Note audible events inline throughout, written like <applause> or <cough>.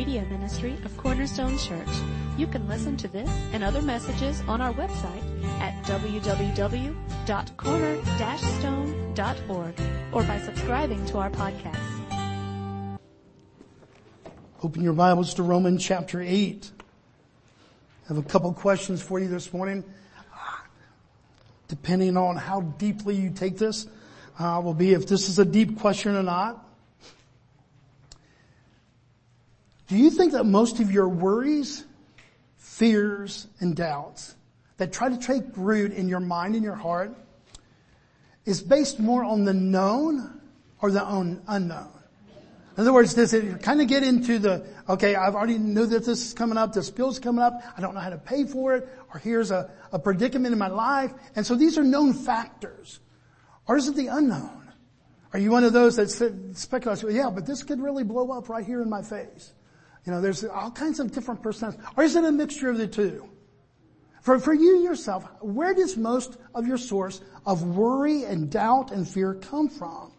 media ministry of Cornerstone Church. You can listen to this and other messages on our website at www.corner-stone.org or by subscribing to our podcast. Open your Bibles to Romans chapter 8. I have a couple questions for you this morning. Depending on how deeply you take this, uh, will be if this is a deep question or not. Do you think that most of your worries, fears, and doubts that try to take root in your mind and your heart is based more on the known or the unknown? In other words, does it kind of get into the, okay, I've already knew that this is coming up, this bill's coming up, I don't know how to pay for it, or here's a, a predicament in my life, and so these are known factors. Or is it the unknown? Are you one of those that speculates, yeah, but this could really blow up right here in my face? You know, there's all kinds of different personalities. Or is it a mixture of the two? For, for you yourself, where does most of your source of worry and doubt and fear come from?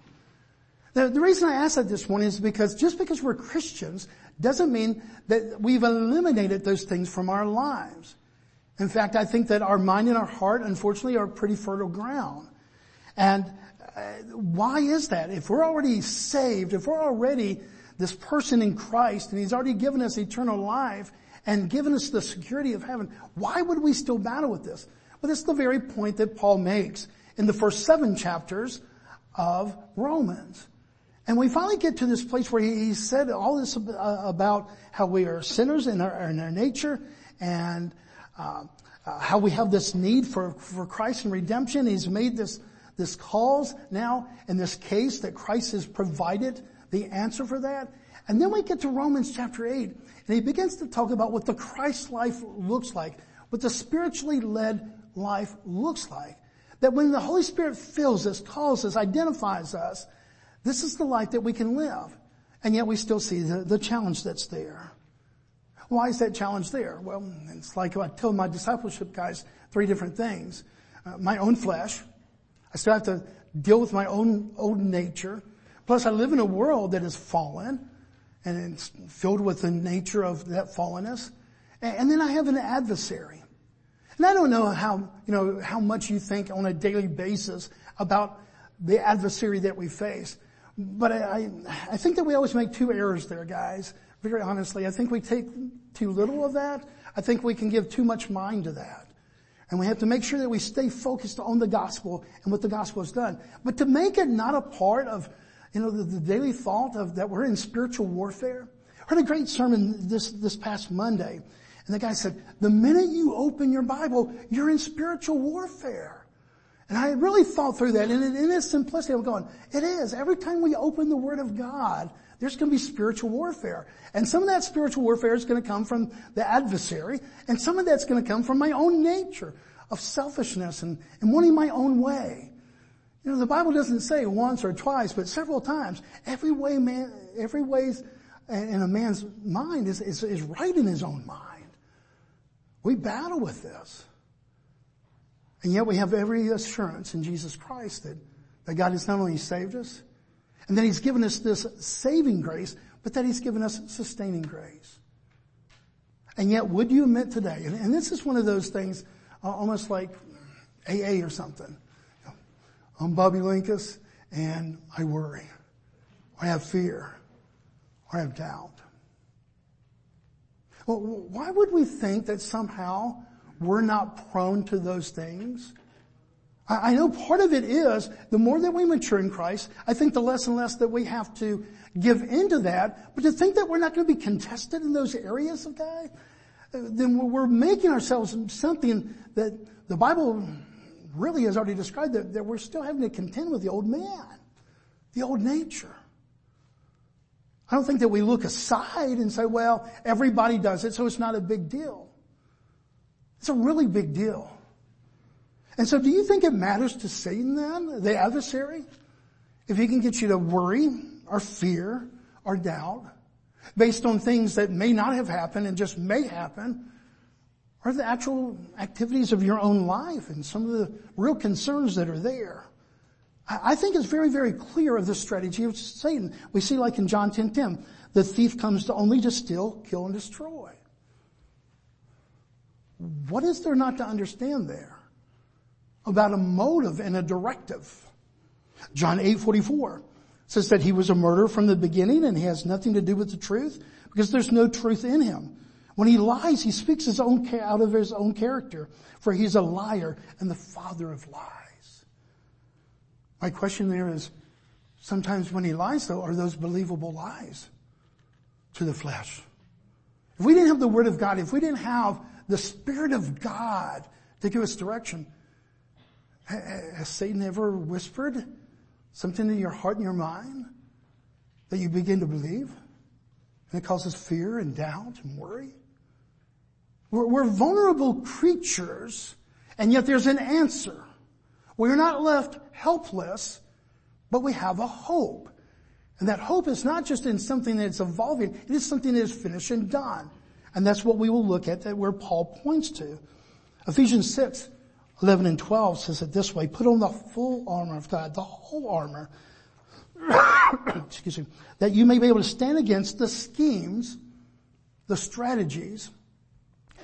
The, the reason I ask that this morning is because just because we're Christians doesn't mean that we've eliminated those things from our lives. In fact, I think that our mind and our heart, unfortunately, are pretty fertile ground. And uh, why is that? If we're already saved, if we're already this person in Christ and He's already given us eternal life and given us the security of heaven, why would we still battle with this? Well, that's the very point that Paul makes in the first seven chapters of Romans. And we finally get to this place where he, said all this uh, about how we are sinners in our, in our nature and uh, uh, how we have this need for, for Christ and redemption. He's made this, this calls now in this case that Christ has provided the answer for that. And then we get to Romans chapter 8, and he begins to talk about what the Christ life looks like, what the spiritually led life looks like. That when the Holy Spirit fills us, calls us, identifies us, this is the life that we can live. And yet we still see the, the challenge that's there. Why is that challenge there? Well, it's like I tell my discipleship guys three different things. Uh, my own flesh. I still have to deal with my own old nature. Plus, I live in a world that is fallen and it's filled with the nature of that fallenness. And then I have an adversary. And I don't know how, you know, how much you think on a daily basis about the adversary that we face. But I, I think that we always make two errors there, guys. Very honestly, I think we take too little of that. I think we can give too much mind to that. And we have to make sure that we stay focused on the gospel and what the gospel has done. But to make it not a part of you know, the, the daily thought of that we're in spiritual warfare. I heard a great sermon this, this past Monday. And the guy said, the minute you open your Bible, you're in spiritual warfare. And I really thought through that and in its simplicity, I'm going, it is. Every time we open the Word of God, there's going to be spiritual warfare. And some of that spiritual warfare is going to come from the adversary, and some of that's going to come from my own nature of selfishness and, and wanting my own way. You know, the Bible doesn't say once or twice, but several times, every way man, every way in a man's mind is, is, is right in his own mind. We battle with this. And yet we have every assurance in Jesus Christ that, that God has not only saved us, and that He's given us this saving grace, but that He's given us sustaining grace. And yet would you admit today, and, and this is one of those things, uh, almost like AA or something, I'm Bobby Linkus and I worry. I have fear. I have doubt. Well, why would we think that somehow we're not prone to those things? I know part of it is the more that we mature in Christ, I think the less and less that we have to give into that. But to think that we're not going to be contested in those areas of God, then we're making ourselves something that the Bible really has already described that, that we're still having to contend with the old man, the old nature. I don't think that we look aside and say, well, everybody does it, so it's not a big deal. It's a really big deal. And so do you think it matters to Satan then, the adversary, if he can get you to worry or fear or doubt based on things that may not have happened and just may happen are the actual activities of your own life and some of the real concerns that are there. I think it's very, very clear of the strategy of Satan. We see like in John 10, 10, the thief comes to only to steal, kill, and destroy. What is there not to understand there? About a motive and a directive. John 8, 44 says that he was a murderer from the beginning and he has nothing to do with the truth because there's no truth in him. When he lies, he speaks his own, out of his own character, for he's a liar and the father of lies. My question there is, sometimes when he lies though, are those believable lies to the flesh? If we didn't have the word of God, if we didn't have the spirit of God to give us direction, has Satan ever whispered something in your heart and your mind that you begin to believe? And it causes fear and doubt and worry? We're, we're vulnerable creatures, and yet there's an answer. We're not left helpless, but we have a hope. And that hope is not just in something that's evolving, it is something that is finished and done. And that's what we will look at that where Paul points to. Ephesians 6, 11 and 12 says it this way, put on the full armor of God, the whole armor, <coughs> excuse me, that you may be able to stand against the schemes, the strategies.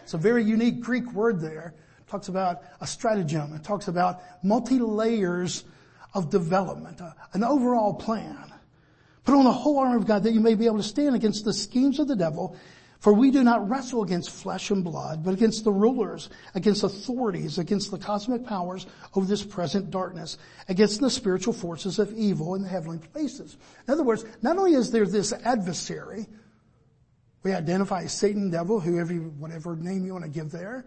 It's a very unique Greek word there. It talks about a stratagem. It talks about multi-layers of development, an overall plan. Put on the whole armor of God that you may be able to stand against the schemes of the devil. For we do not wrestle against flesh and blood, but against the rulers, against authorities, against the cosmic powers over this present darkness, against the spiritual forces of evil in the heavenly places. In other words, not only is there this adversary, we identify as Satan, devil, whoever, whatever name you want to give there,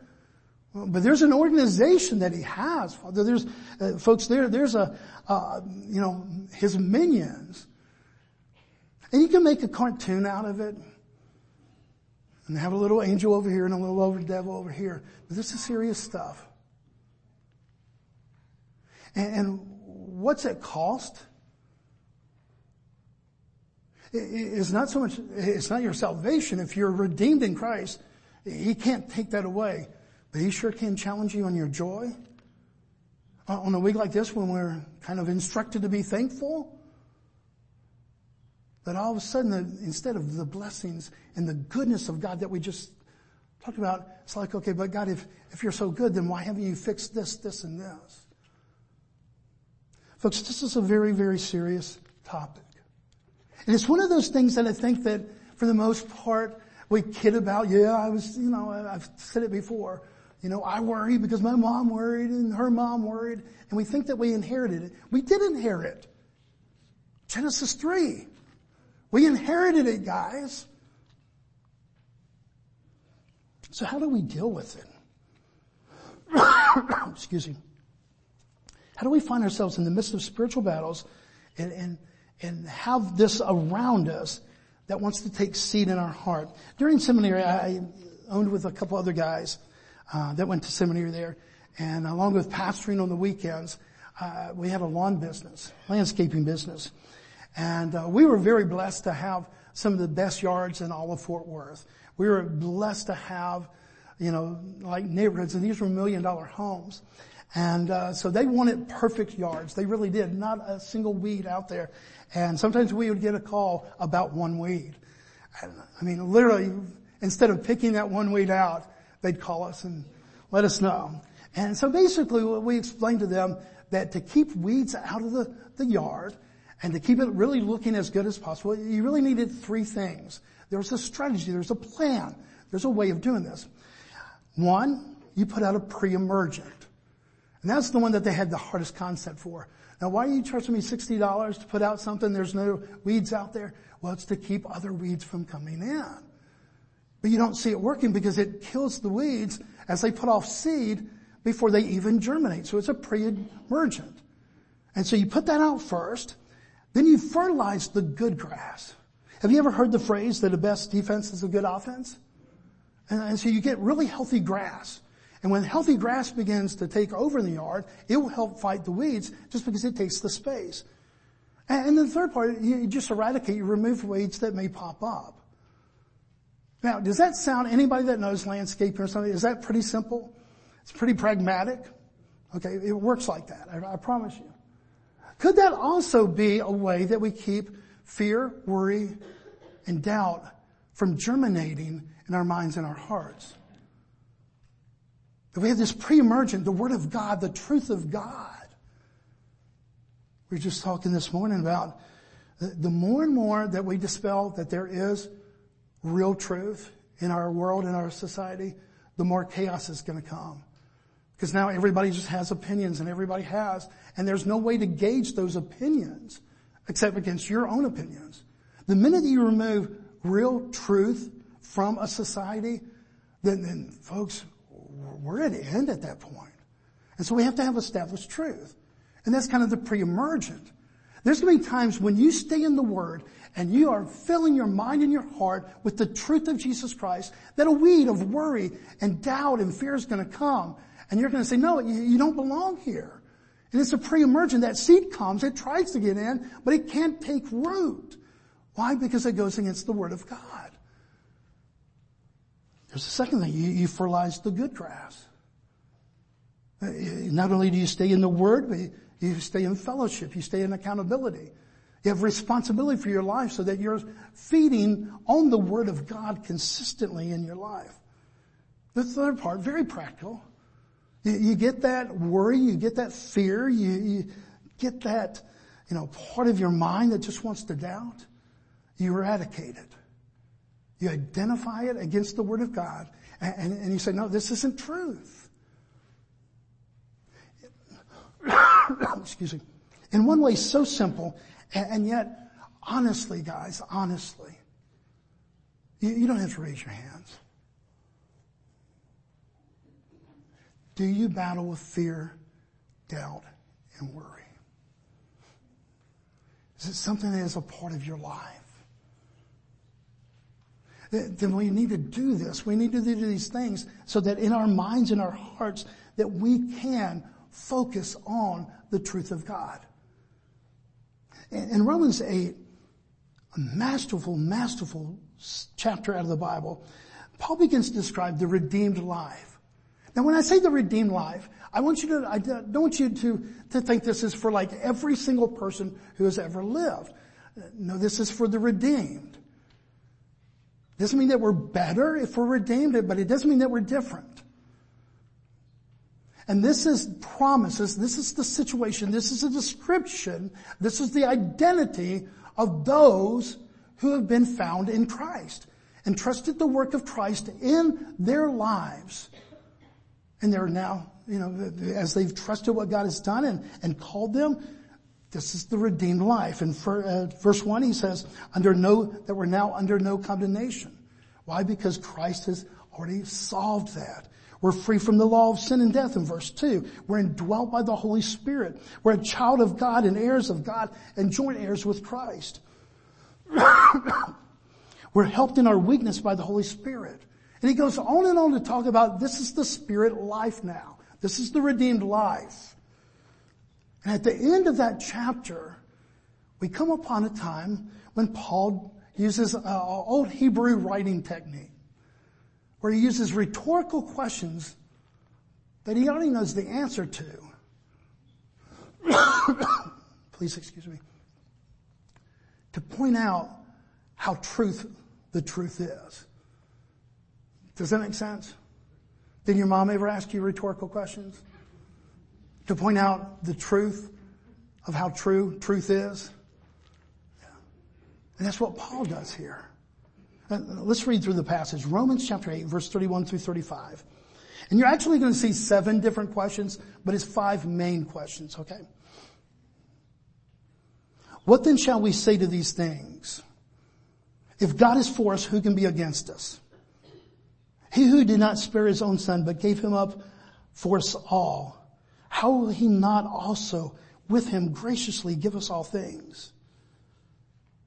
but there's an organization that he has. There's, uh, folks, there, there's a, uh, you know, his minions. And you can make a cartoon out of it and have a little angel over here and a little over devil over here. But this is serious stuff. And, and what's it cost? It's not so much, it's not your salvation. If you're redeemed in Christ, He can't take that away. But He sure can challenge you on your joy. Uh, on a week like this when we're kind of instructed to be thankful, that all of a sudden, instead of the blessings and the goodness of God that we just talked about, it's like, okay, but God, if, if you're so good, then why haven't you fixed this, this, and this? Folks, this is a very, very serious topic. And it's one of those things that I think that for the most part, we kid about, yeah, I was, you know, I've said it before. You know, I worry because my mom worried and her mom worried, and we think that we inherited it. We did inherit. Genesis 3. We inherited it, guys. So how do we deal with it? <coughs> Excuse me. How do we find ourselves in the midst of spiritual battles and, and, and have this around us that wants to take seed in our heart? During seminary, I owned with a couple other guys uh, that went to seminary there, and along with pastoring on the weekends, uh, we had a lawn business, landscaping business. And uh, we were very blessed to have some of the best yards in all of Fort Worth. We were blessed to have, you know, like neighborhoods, and these were million dollar homes. And uh, so they wanted perfect yards. They really did. Not a single weed out there. And sometimes we would get a call about one weed. I mean, literally, instead of picking that one weed out, they'd call us and let us know. And so basically, what we explained to them that to keep weeds out of the, the yard, and to keep it really looking as good as possible, you really needed three things. There's a strategy, there's a plan, there's a way of doing this. One, you put out a pre-emergent. And that's the one that they had the hardest concept for. Now why are you charging me $60 to put out something there's no weeds out there? Well, it's to keep other weeds from coming in. But you don't see it working because it kills the weeds as they put off seed before they even germinate. So it's a pre-emergent. And so you put that out first, then you fertilize the good grass. Have you ever heard the phrase that the best defense is a good offense? And, and so you get really healthy grass. And when healthy grass begins to take over in the yard, it will help fight the weeds just because it takes the space. And, and the third part, you just eradicate, you remove weeds that may pop up. Now, does that sound, anybody that knows landscaping or something, is that pretty simple? It's pretty pragmatic. Okay, it works like that, I, I promise you. Could that also be a way that we keep fear, worry, and doubt from germinating in our minds and our hearts? That we have this pre-emergent, the Word of God, the truth of God. We were just talking this morning about the more and more that we dispel that there is real truth in our world, in our society, the more chaos is going to come. Because now everybody just has opinions and everybody has, and there's no way to gauge those opinions except against your own opinions. The minute you remove real truth from a society, then, then folks, we're at end at that point. And so we have to have established truth. And that's kind of the pre-emergent. There's going to be times when you stay in the Word and you are filling your mind and your heart with the truth of Jesus Christ, that a weed of worry and doubt and fear is going to come. And you're going to say, no, you, you don't belong here. And it's a pre-emergent. That seed comes, it tries to get in, but it can't take root. Why? Because it goes against the Word of God. There's a second thing. You, you fertilize the good grass. Uh, not only do you stay in the Word, but you stay in fellowship. You stay in accountability. You have responsibility for your life so that you're feeding on the Word of God consistently in your life. The third part, very practical. You, you get that worry, you get that fear, you, you get that, you know, part of your mind that just wants to doubt. You eradicate it. You identify it against the Word of God and, and, and you say, no, this isn't truth. <coughs> excuse me, in one way so simple, and, and yet, honestly, guys, honestly, you, you don't have to raise your hands. Do you battle with fear, doubt, and worry? Is it something that is a part of your life? Then we need to do this. We need to do these things so that in our minds and our hearts that we can focus on the truth of God. In Romans 8, a masterful, masterful chapter out of the Bible, Paul begins to describe the redeemed life. Now when I say the redeemed life, I want you to, I don't want you to, to think this is for like every single person who has ever lived. Uh, no, this is for the redeemed. Doesn't mean that we're better if we're redeemed, but it doesn't mean that we're different. And this is promises, this is the situation, this is a description, this is the identity of those who have been found in Christ and trusted the work of Christ in their lives. And they're now, you know, as they've trusted what God has done and, and called them, this is the redeemed life. For, uh, verse one, he says, under no, that we're now under no condemnation. Why? Because Christ has already solved that. We're free from the law of sin and death in verse 2. We're indwelt by the Holy Spirit. We're a child of God and heirs of God and joint heirs with Christ. <coughs> We're helped in our weakness by the Holy Spirit. And he goes on and on to talk about this is the spirit life now. This is the redeemed life. And at the end of that chapter, we come upon a time when Paul uses an old Hebrew writing technique where he uses rhetorical questions that he already knows the answer to. <coughs> Please excuse me. To point out how truth, the truth is. Does that make sense? Did your mom ever ask you rhetorical questions? To point out the truth of how true truth is? And that's what Paul does here. Uh, let's read through the passage. Romans chapter 8, verse 31 through 35. And you're actually going to see seven different questions, but it's five main questions, okay? What then shall we say to these things? If God is for us, who can be against us? He who did not spare his own son, but gave him up for us all, how will he not also with him graciously give us all things?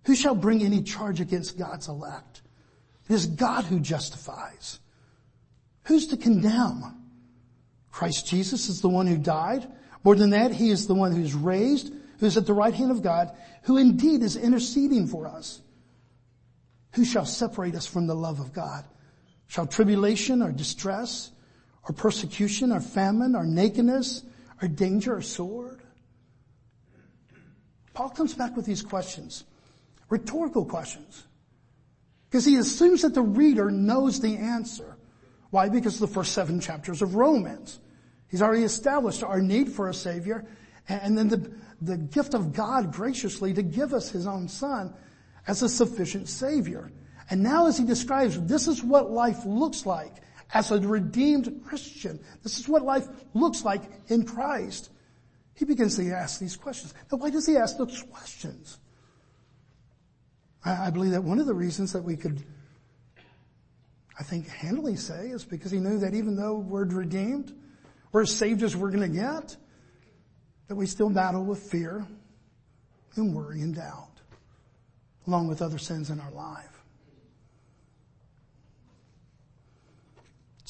Who shall bring any charge against God's elect? It is God who justifies. Who's to condemn? Christ Jesus is the one who died. More than that, he is the one who's raised, who's at the right hand of God, who indeed is interceding for us. Who shall separate us from the love of God? Shall tribulation or distress or persecution or famine or nakedness or danger or sword? Paul comes back with these questions, rhetorical questions. Because he assumes that the reader knows the answer. Why? Because the first seven chapters of Romans. He's already established our need for a Savior, and then the, the gift of God graciously to give us His own Son as a sufficient Savior. And now as he describes, this is what life looks like as a redeemed Christian. This is what life looks like in Christ. He begins to ask these questions. Now why does he ask those questions? I, believe that one of the reasons that we could, I think, handily say is because he knew that even though we're redeemed, we're as saved as we're going to get, that we still battle with fear and worry and doubt, along with other sins in our life.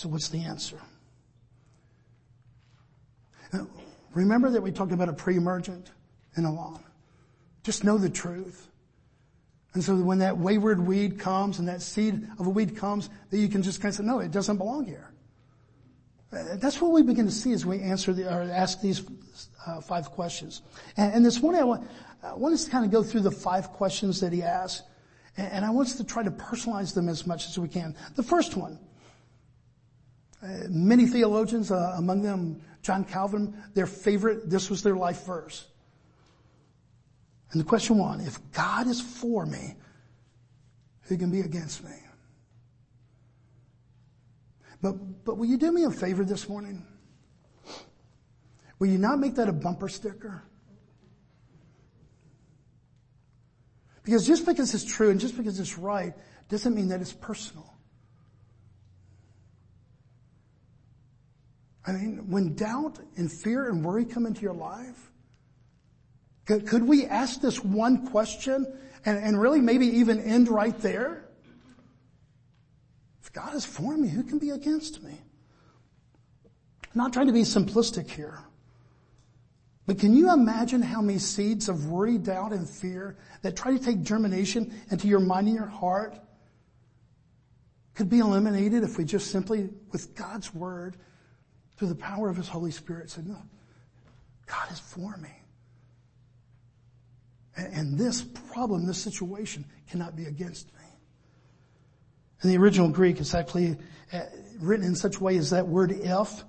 So what's the answer? Now, remember that we talked about a pre-emergent and a lawn. Just know the truth. And so when that wayward weed comes and that seed of a weed comes, that you can just kind of say, no, it doesn't belong here. Uh, that's what we begin to see as we answer the, or ask these uh, five questions. And, and, this morning I want, I want us to kind of go through the five questions that he asked, and, and I want us to try to personalize them as much as we can. The first one, many theologians, uh, among them John Calvin, their favorite, this was their life verse. And the question one, if God is for me, who can be against me? But, but will you do me a favor this morning? Will you not make that a bumper sticker? Because just because it's true and just because it's right doesn't mean that it's personal. I mean, when doubt and fear and worry come into your life, could, we ask this one question and, and really maybe even end right there? If God is for me, who can be against me? I'm not trying to be simplistic here. But can you imagine how many seeds of worry, doubt, and fear that try to take germination into your mind and your heart could be eliminated if we just simply, with God's word, through the power of His Holy Spirit, said, no, God is for me. And this problem, this situation cannot be against me. In the original Greek, it's actually uh, written in such a way as that word if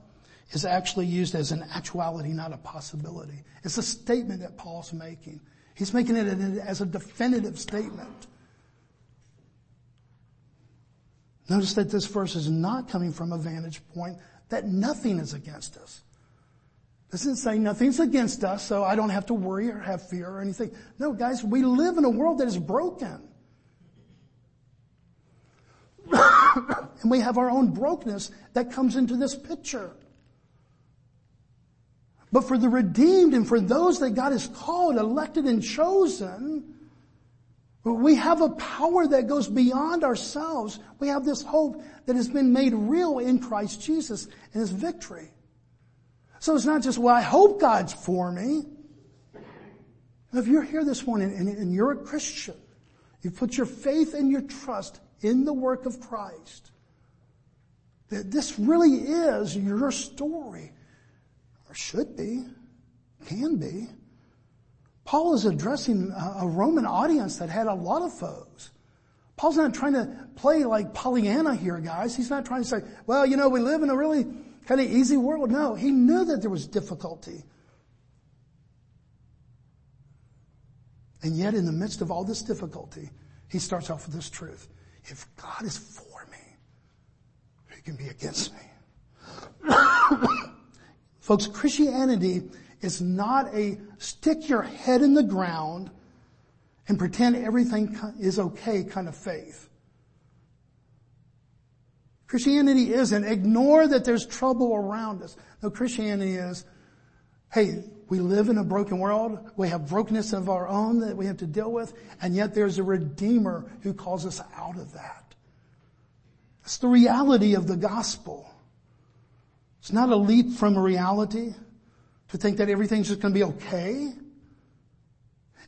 is actually used as an actuality, not a possibility. It's a statement that Paul's making. He's making it as a definitive statement. Notice that this verse is not coming from a vantage point that nothing is against us. Doesn't say nothing's against us, so I don't have to worry or have fear or anything. No, guys, we live in a world that is broken. <coughs> and we have our own brokenness that comes into this picture. But for the redeemed and for those that God has called, elected, and chosen, we have a power that goes beyond ourselves. We have this hope that has been made real in Christ Jesus and his victory. So it's not just, well, I hope God's for me. If you're here this morning and, and you're a Christian, you put your faith and your trust in the work of Christ, that this really is your story, or should be, can be. Paul is addressing a Roman audience that had a lot of foes. Paul's not trying to play like Pollyanna here, guys. He's not trying to say, well, you know, we live in a really kind of easy world. No, he knew that there was difficulty. And yet in the midst of all this difficulty, he starts off with this truth. If God is for me, who can be against me? <coughs> Folks, Christianity is not a stick your head in the ground and pretend everything is okay kind of faith. Christianity isn't ignore that there's trouble around us. No, Christianity is, hey, we live in a broken world. We have brokenness of our own that we have to deal with. And yet there's a redeemer who calls us out of that. It's the reality of the gospel. It's not a leap from reality to think that everything's just going to be okay.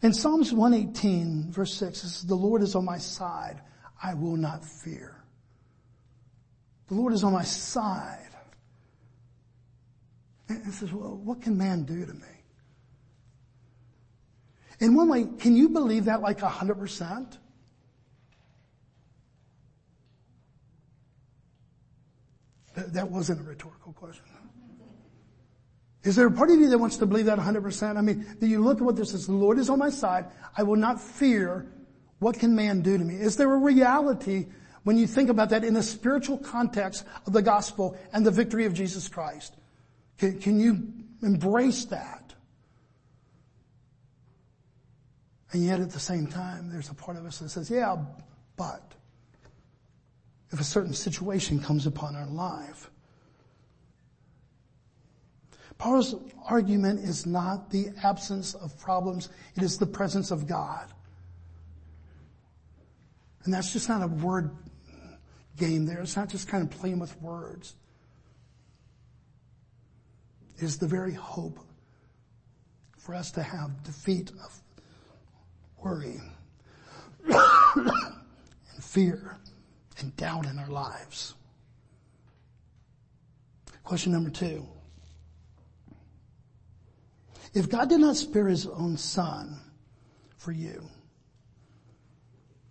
In Psalms 118 verse 6, it says, the Lord is on my side. I will not fear. The Lord is on my side. And says, well, what can man do to me? In one way, can you believe that like a hundred percent? That wasn't a rhetorical question. Is there a part of you that wants to believe that 100%? I mean, do you look at what this is? The Lord is on my side. I will not fear. What can man do to me? Is there a reality when you think about that in the spiritual context of the gospel and the victory of Jesus Christ? Can, can you embrace that? And yet at the same time, there's a part of us that says, yeah, but if a certain situation comes upon our life. Paul's argument is not the absence of problems, it is the presence of God. And that's just not a word game there. It's not just kind of playing with words. It is the very hope for us to have defeat of worry <coughs> and fear and doubt in our lives. Question number two. If God did not spare his own son for you,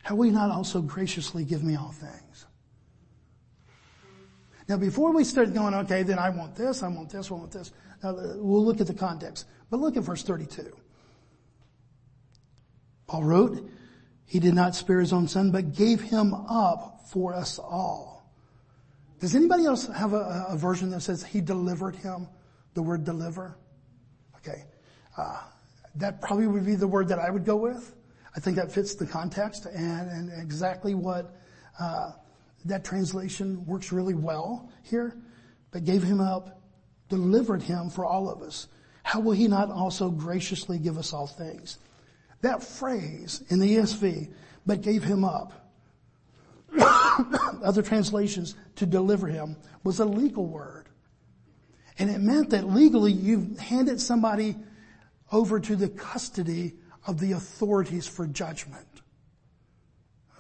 how will he not also graciously give me all things? Now before we start going, okay, then I want this, I want this, I want this. Now, we'll look at the context. But look at verse 32. Paul wrote, he did not spare his own son, but gave him up for us all. Does anybody else have a, a version that says he delivered him? The word deliver? Okay. Uh, that probably would be the word that I would go with. I think that fits the context and, and exactly what uh, that translation works really well here. But gave him up, delivered him for all of us. How will he not also graciously give us all things? That phrase in the ESV, but gave him up, <coughs> other translations, to deliver him, was a legal word. And it meant that legally you've handed somebody over to the custody of the authorities for judgment.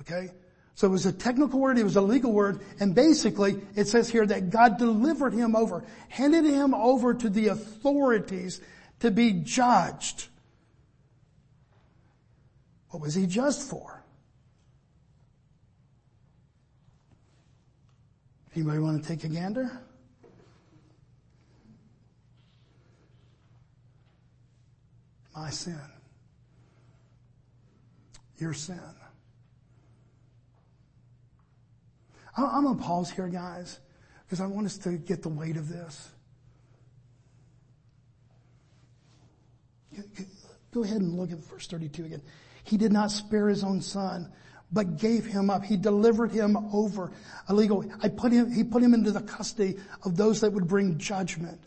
Okay? So it was a technical word, it was a legal word, and basically it says here that God delivered him over, handed him over to the authorities to be judged. What was he judged for? Anybody want to take a gander? My sin. Your sin. I'm going to pause here, guys, because I want us to get the weight of this. Go ahead and look at verse 32 again. He did not spare his own son, but gave him up. He delivered him over illegal. I put him, he put him into the custody of those that would bring judgment.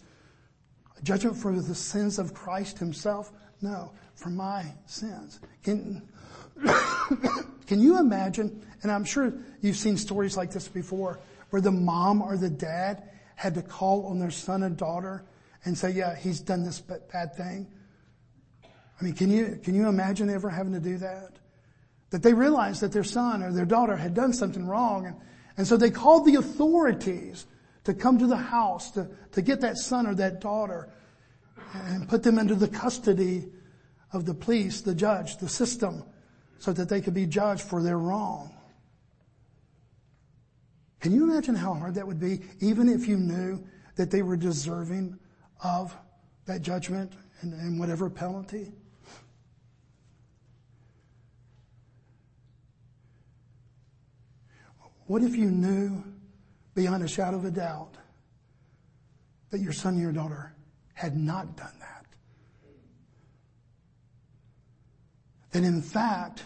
Judgment for the sins of Christ himself? No, for my sins. Can, <coughs> can you imagine, and I'm sure you've seen stories like this before, where the mom or the dad had to call on their son and daughter and say, yeah, he's done this bad thing. I mean, can you, can you imagine ever having to do that? That they realized that their son or their daughter had done something wrong. And, and so they called the authorities to come to the house to, to get that son or that daughter and put them into the custody of the police, the judge, the system, so that they could be judged for their wrong. Can you imagine how hard that would be, even if you knew that they were deserving of that judgment and, and whatever penalty? What if you knew beyond a shadow of a doubt that your son or your daughter had not done that? That in fact,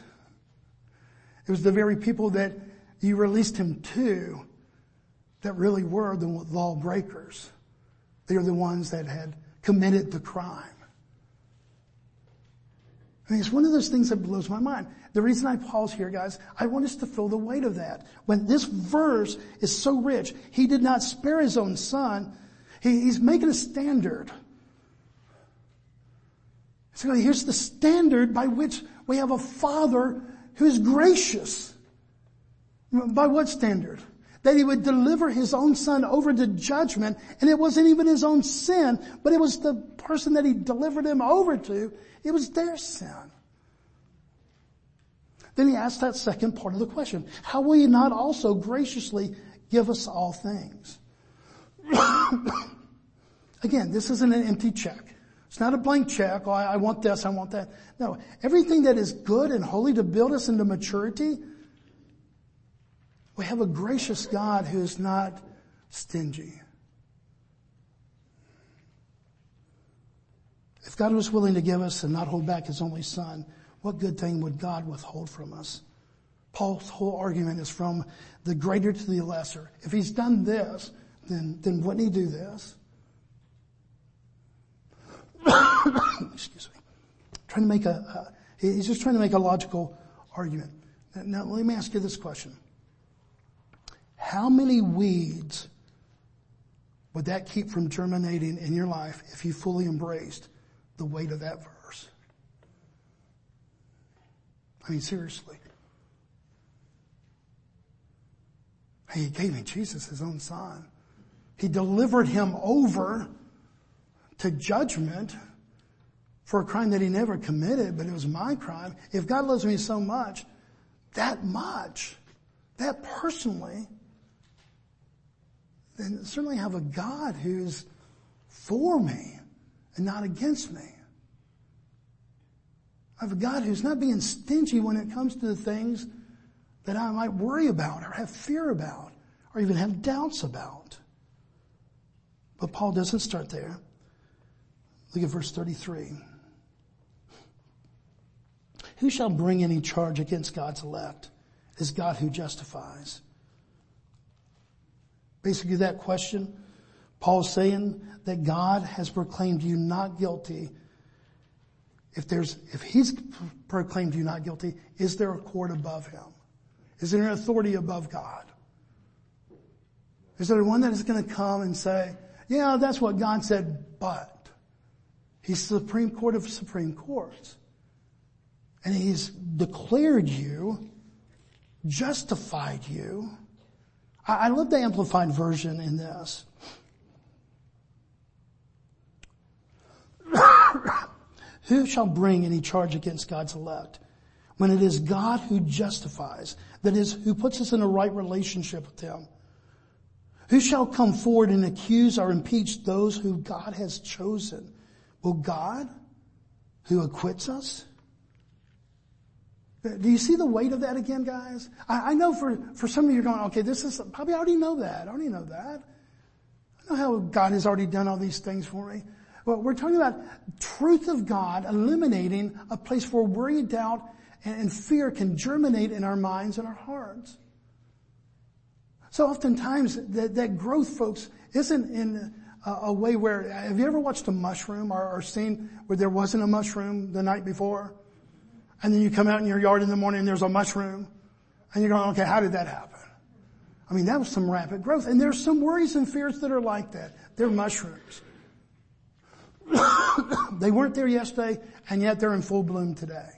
it was the very people that you released him to that really were the lawbreakers. They are the ones that had committed the crime. I mean, it's one of those things that blows my mind. The reason I pause here, guys, I want us to feel the weight of that. When this verse is so rich, he did not spare his own son. He, he's making a standard. So here's the standard by which we have a father who is gracious. By what standard? That he would deliver his own son over to judgment, and it wasn't even his own sin, but it was the person that he delivered him over to, it was their sin. Then he asks that second part of the question. How will he not also graciously give us all things? <coughs> Again, this isn't an empty check. It's not a blank check. Oh, I want this, I want that. No, everything that is good and holy to build us into maturity, we have a gracious God who is not stingy. If God was willing to give us and not hold back his only son, what good thing would God withhold from us? Paul's whole argument is from the greater to the lesser. If he's done this, then, then wouldn't he do this? <coughs> Excuse me. Trying to make a, he's just trying to make a logical argument. Now, now let me ask you this question. How many weeds would that keep from germinating in your life if you fully embraced the weight of that verse? I mean, seriously. He gave me Jesus, his own son. He delivered him over to judgment for a crime that he never committed, but it was my crime. If God loves me so much, that much, that personally, then certainly have a God who's for me and not against me. I have a God who's not being stingy when it comes to the things that I might worry about or have fear about or even have doubts about. But Paul doesn't start there. Look at verse 33. Who shall bring any charge against God's elect? Is God who justifies. Basically that question, Paul's saying that God has proclaimed you not guilty. If there's, if he's proclaimed you not guilty, is there a court above him? Is there an authority above God? Is there one that is going to come and say, yeah, that's what God said, but he's the Supreme Court of Supreme Courts. And he's declared you, justified you. I, I love the amplified version in this. <coughs> Who shall bring any charge against God's elect? When it is God who justifies, that is, who puts us in a right relationship with Him. Who shall come forward and accuse or impeach those who God has chosen? Will God, who acquits us? Do you see the weight of that again, guys? I, I know for, for some of you are going, okay, this is, probably I already know that. I already know that. I know how God has already done all these things for me. But we're talking about truth of God eliminating a place where worry, doubt, and, and fear can germinate in our minds and our hearts. So oftentimes that, that growth, folks, isn't in a, a, way where, have you ever watched a mushroom or, or seen where there wasn't a mushroom the night before? And then you come out in your yard in the morning and there's a mushroom. And you're going, okay, how did that happen? I mean, that was some rapid growth. And there's some worries and fears that are like that. They're mushrooms. <coughs> they weren't there yesterday and yet they're in full bloom today.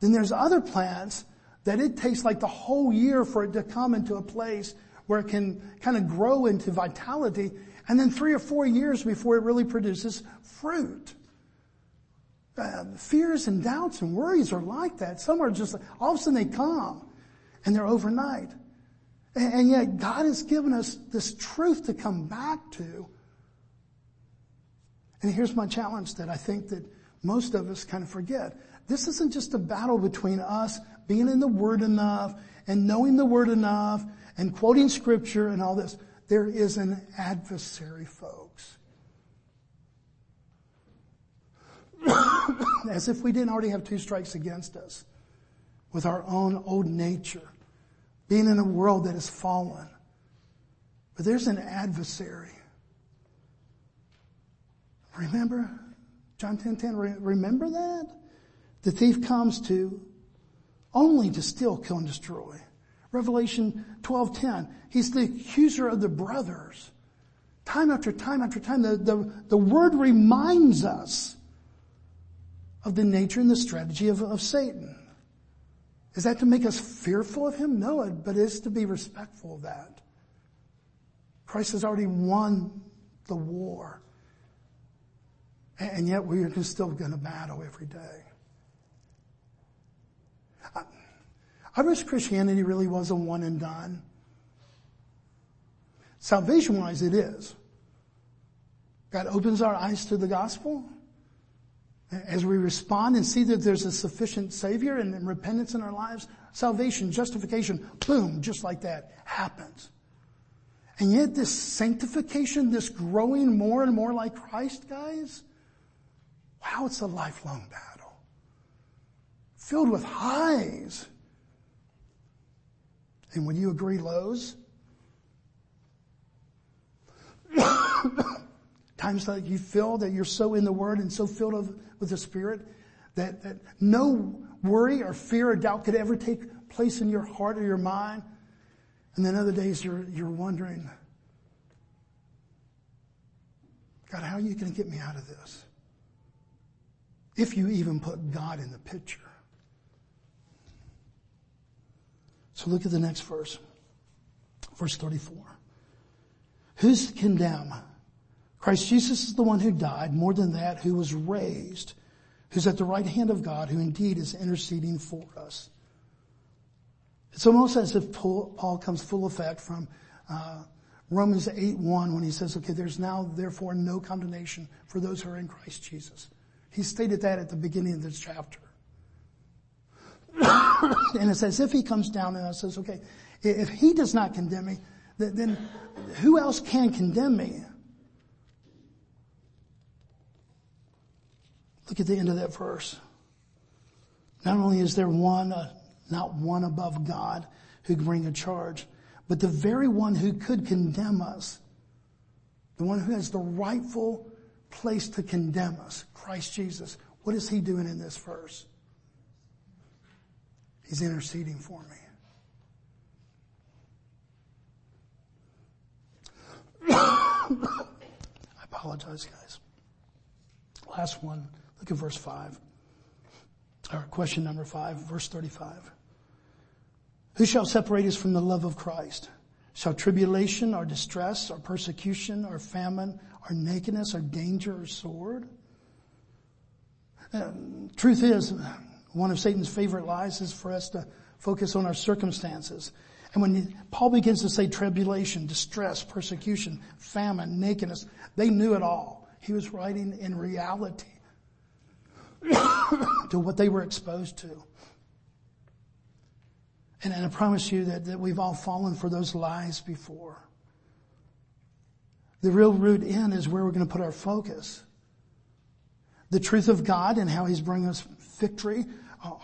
Then there's other plants that it takes like the whole year for it to come into a place where it can kind of grow into vitality and then three or four years before it really produces fruit. Uh, fears and doubts and worries are like that. Some are just, all of a sudden they come and they're overnight. And, and yet God has given us this truth to come back to. And here's my challenge that I think that most of us kind of forget. This isn't just a battle between us being in the Word enough and knowing the Word enough and quoting Scripture and all this. There is an adversary, folks. As if we didn't already have two strikes against us with our own old nature, being in a world that is fallen. But there's an adversary. Remember? John 10, 10, remember that? The thief comes to only to steal, kill, and destroy. Revelation 12, 10, he's the accuser of the brothers. Time after time after time, the, the, the word reminds us of the nature and the strategy of, of Satan. Is that to make us fearful of him? No, but it's to be respectful of that. Christ has already won the war. And yet we are still going to battle every day. I, I wish Christianity really was a one and done. Salvation wise, it is. God opens our eyes to the gospel. As we respond and see that there's a sufficient Savior and repentance in our lives, salvation, justification, boom, just like that happens. And yet this sanctification, this growing more and more like Christ, guys, wow, it's a lifelong battle. Filled with highs. And when you agree lows, <coughs> times that you feel that you're so in the Word and so filled with the Spirit that, that no worry or fear or doubt could ever take place in your heart or your mind. And then other days you're, you're wondering, God, how are you going to get me out of this? If you even put God in the picture. So look at the next verse. Verse 34. Who's condemn? Christ Jesus is the one who died, more than that, who was raised, who's at the right hand of God, who indeed is interceding for us. It's almost as if Paul comes full effect from uh, Romans 8 1 when he says, okay, there's now therefore no condemnation for those who are in Christ Jesus. He stated that at the beginning of this chapter. <coughs> and it's as if he comes down and says, okay, if he does not condemn me, then who else can condemn me? Look at the end of that verse. Not only is there one, uh, not one above God who can bring a charge, but the very one who could condemn us, the one who has the rightful place to condemn us, Christ Jesus. What is he doing in this verse? He's interceding for me. <coughs> I apologize, guys. Last one. Look at verse 5. Or question number 5, verse 35. Who shall separate us from the love of Christ? Shall tribulation or distress or persecution or famine or nakedness or danger or sword? Uh, truth is, one of Satan's favorite lies is for us to focus on our circumstances and when Paul begins to say tribulation, distress, persecution, famine, nakedness, they knew it all. He was writing in reality to what they were exposed to. And, and I promise you that, that we've all fallen for those lies before. The real root in is where we're going to put our focus. The truth of God and how He's bringing us victory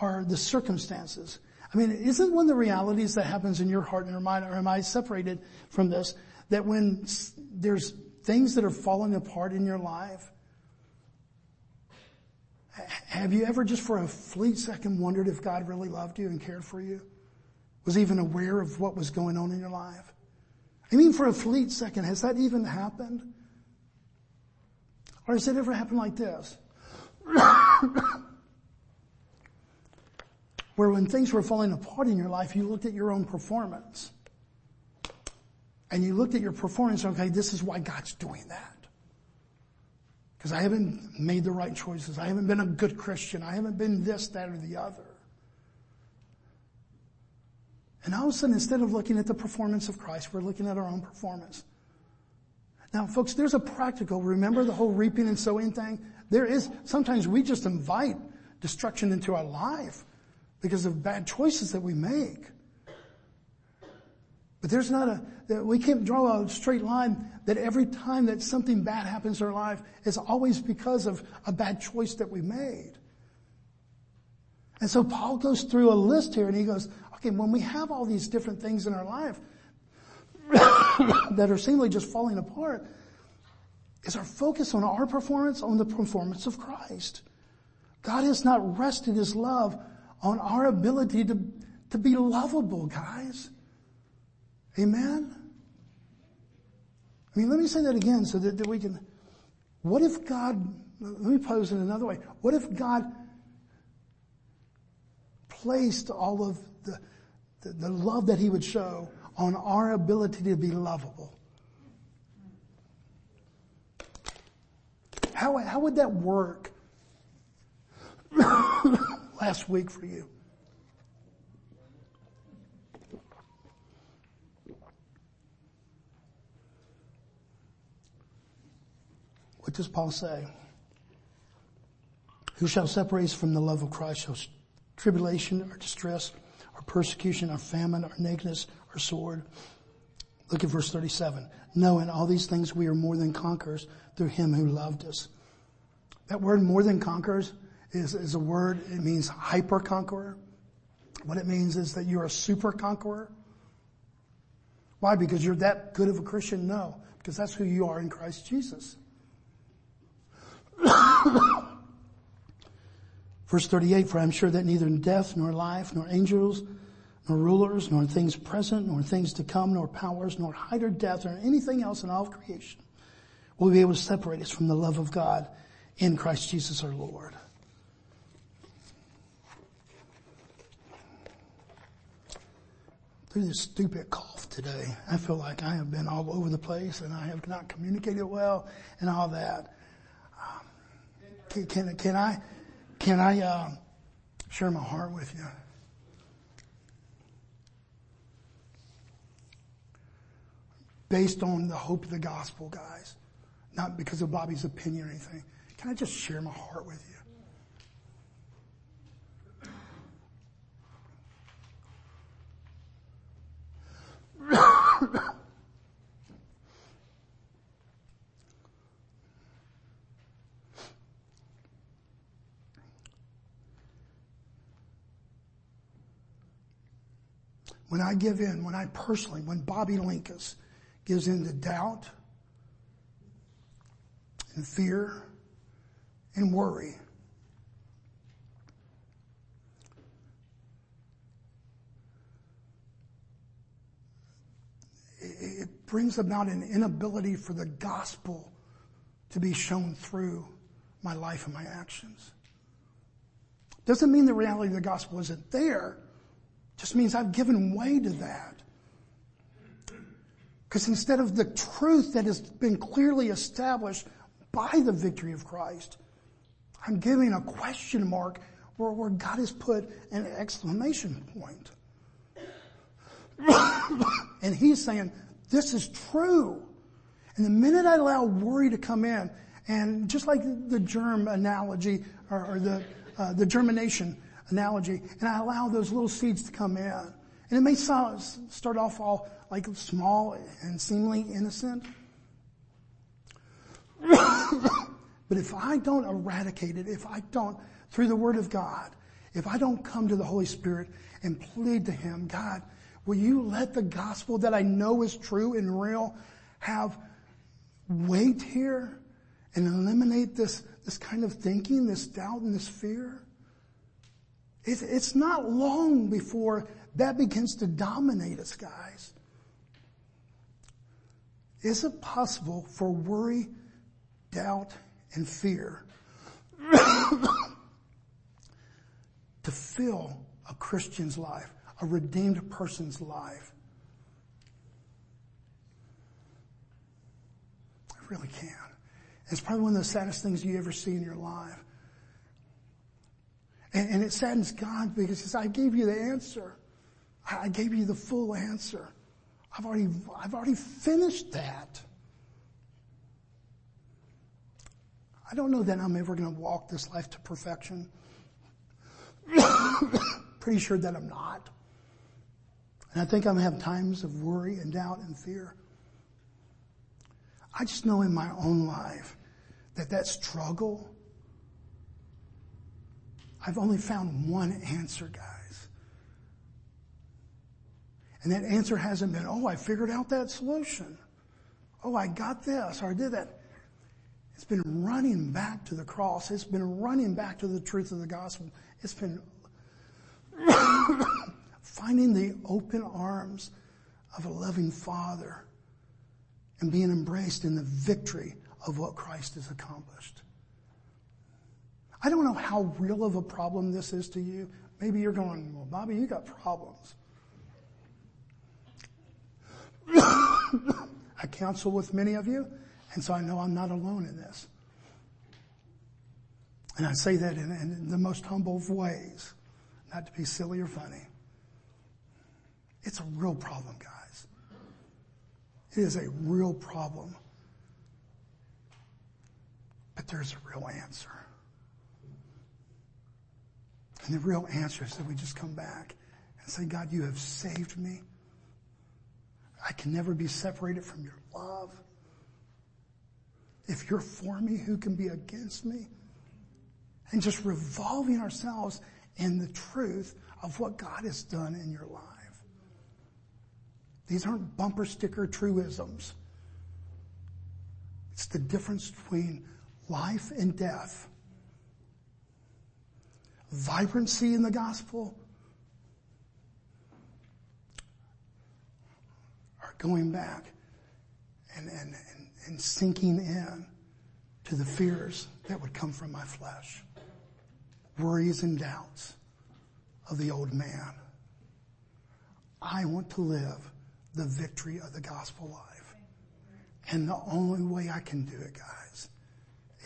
are the circumstances. I mean, isn't one of the realities that happens in your heart and your mind, or am I separated from this, that when there's things that are falling apart in your life, have you ever just for a fleet second wondered if God really loved you and cared for you? Was even aware of what was going on in your life? I mean, for a fleet second, has that even happened? Or has it ever happened like this? <coughs> where when things were falling apart in your life, you looked at your own performance. And you looked at your performance, okay, this is why God's doing that. Because I haven't made the right choices. I haven't been a good Christian. I haven't been this, that, or the other. And all of a sudden, instead of looking at the performance of Christ, we're looking at our own performance. Now, folks, there's a practical, remember the whole reaping and sowing thing? There is, sometimes we just invite destruction into our life because of bad choices that we make. But there's not a, we can't draw a straight line that every time that something bad happens in our life, it's always because of a bad choice that we made. And so Paul goes through a list here and he goes, okay, when we have all these different things in our life <coughs> that are seemingly just falling apart, is our focus on our performance, on the performance of Christ. God has not rested his love on our ability to, to be lovable, guys. Amen? I mean, let me say that again so that, that we can, what if God, let me pose it another way. What if God placed all of the, the, the love that he would show on our ability to be lovable? How, how would that work? <coughs> last week for you. What does Paul say? Who shall separate us from the love of Christ? Shall tribulation or distress or persecution or famine or nakedness or sword? Look at verse 37. No, in all these things we are more than conquerors through him who loved us. That word more than conquerors is, is a word, it means hyper conqueror. What it means is that you're a super conqueror. Why? Because you're that good of a Christian? No, because that's who you are in Christ Jesus. <coughs> Verse 38, for I'm sure that neither death nor life nor angels nor rulers nor things present nor things to come nor powers nor height or depth or anything else in all of creation will be able to separate us from the love of God in Christ Jesus our Lord. Through this stupid cough today, I feel like I have been all over the place and I have not communicated well and all that. Can, can, can, I, can I, uh, share my heart with you? Based on the hope of the gospel, guys. Not because of Bobby's opinion or anything. Can I just share my heart with you? <coughs> when I give in, when I personally, when Bobby Linkus gives in to doubt and fear and worry, it brings about an inability for the gospel to be shown through my life and my actions. Doesn't mean the reality of the gospel isn't there. Just means I've given way to that. Because instead of the truth that has been clearly established by the victory of Christ, I'm giving a question mark where, where God has put an exclamation point. <coughs> and he's saying, this is true. And the minute I allow worry to come in, and just like the germ analogy, or, or the, uh, the germination analogy, and I allow those little seeds to come in. And it may start off all like small and seemingly innocent. <coughs> but if I don't eradicate it, if I don't, through the Word of God, if I don't come to the Holy Spirit and plead to Him, God, will you let the gospel that I know is true and real have weight here and eliminate this, this kind of thinking, this doubt and this fear? It's, it's not long before that begins to dominate us, guys. Is it possible for worry, doubt, and fear <coughs> to fill a Christian's life, a redeemed person's life? I really can. It's probably one of the saddest things you ever see in your life. And, and it saddens God because he says, I gave you the answer. I gave you the full answer. I've already, I've already finished that. I don't know that I'm ever going to walk this life to perfection. <coughs> Pretty sure that I'm not. And I think I'm going to have times of worry and doubt and fear. I just know in my own life that that struggle I've only found one answer, guys. And that answer hasn't been, oh, I figured out that solution. Oh, I got this or I did that. It's been running back to the cross. It's been running back to the truth of the gospel. It's been <coughs> finding the open arms of a loving father and being embraced in the victory of what Christ has accomplished. I don't know how real of a problem this is to you. Maybe you're going, well, Bobby, you got problems. <coughs> I counsel with many of you, and so I know I'm not alone in this. And I say that in, in the most humble of ways, not to be silly or funny. It's a real problem, guys. It is a real problem. But there's a real answer. And the real answer is that we just come back and say, God, you have saved me. I can never be separated from your love. If you're for me, who can be against me? And just revolving ourselves in the truth of what God has done in your life. These aren't bumper sticker truisms. It's the difference between life and death. Vibrancy in the gospel are going back and, and, and, and sinking in to the fears that would come from my flesh. Worries and doubts of the old man. I want to live the victory of the gospel life. And the only way I can do it, guys,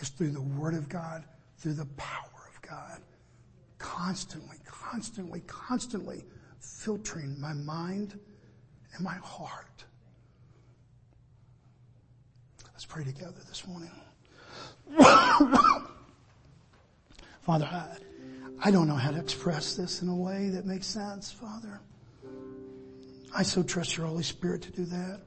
is through the word of God, through the power of God. Constantly, constantly, constantly filtering my mind and my heart. Let's pray together this morning. Father, I, I don't know how to express this in a way that makes sense, Father. I so trust your Holy Spirit to do that.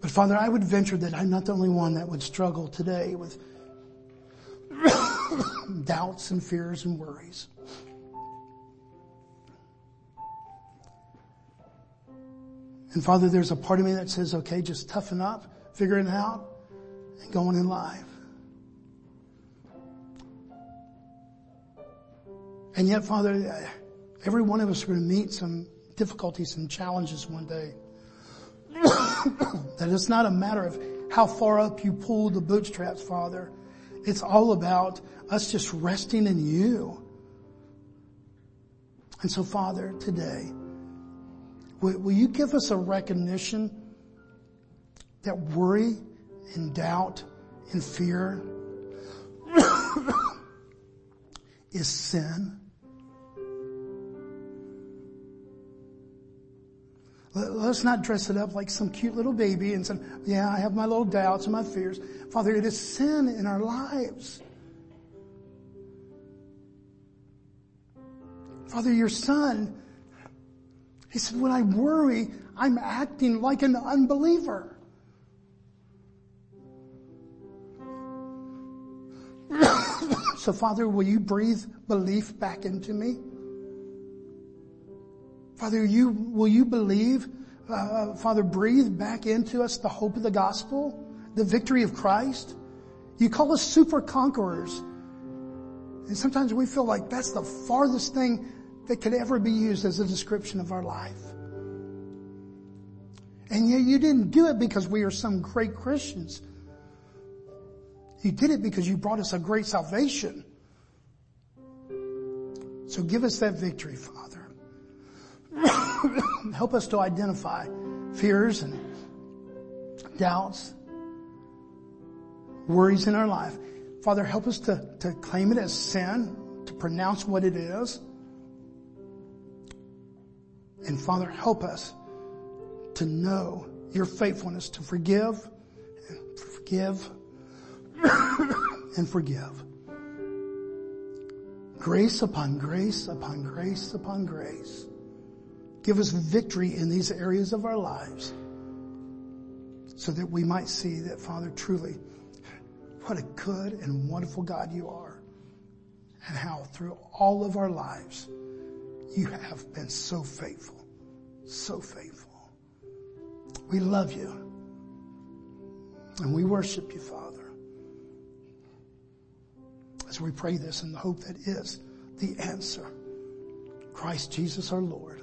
But Father, I would venture that I'm not the only one that would struggle today with <coughs> doubts and fears and worries. And Father, there's a part of me that says, okay, just toughen up, figure it out, and go on in life. And yet, Father, every one of us are going to meet some difficulties and challenges one day. <coughs> that it's not a matter of how far up you pull the bootstraps, Father. It's all about us just resting in you. And so, Father, today, will, you give us a recognition that worry and doubt and fear <coughs> is sin? Let's not dress it up like some cute little baby and say, yeah, I have my little doubts and my fears. Father, it is sin in our lives. Father, your son, he said, when I worry, I'm acting like an unbeliever. <coughs> so Father, will you breathe belief back into me? Father, you, will you believe, uh, Father, breathe back into us the hope of the gospel, the victory of Christ? You call us super conquerors. And sometimes we feel like that's the farthest thing that could ever be used as a description of our life. And yet you didn't do it because we are some great Christians. You did it because you brought us a great salvation. So give us that victory, Father. <coughs> Help us to identify fears and doubts, worries in our life. Father, help us to, to claim it as sin, to pronounce what it is. And Father, help us to know your faithfulness to forgive and forgive and forgive. Grace upon grace upon grace upon grace. Give us victory in these areas of our lives so that we might see that, Father, truly, what a good and wonderful God you are and how through all of our lives you have been so faithful, so faithful. We love you and we worship you, Father. As we pray this in the hope that is the answer. Christ Jesus our Lord.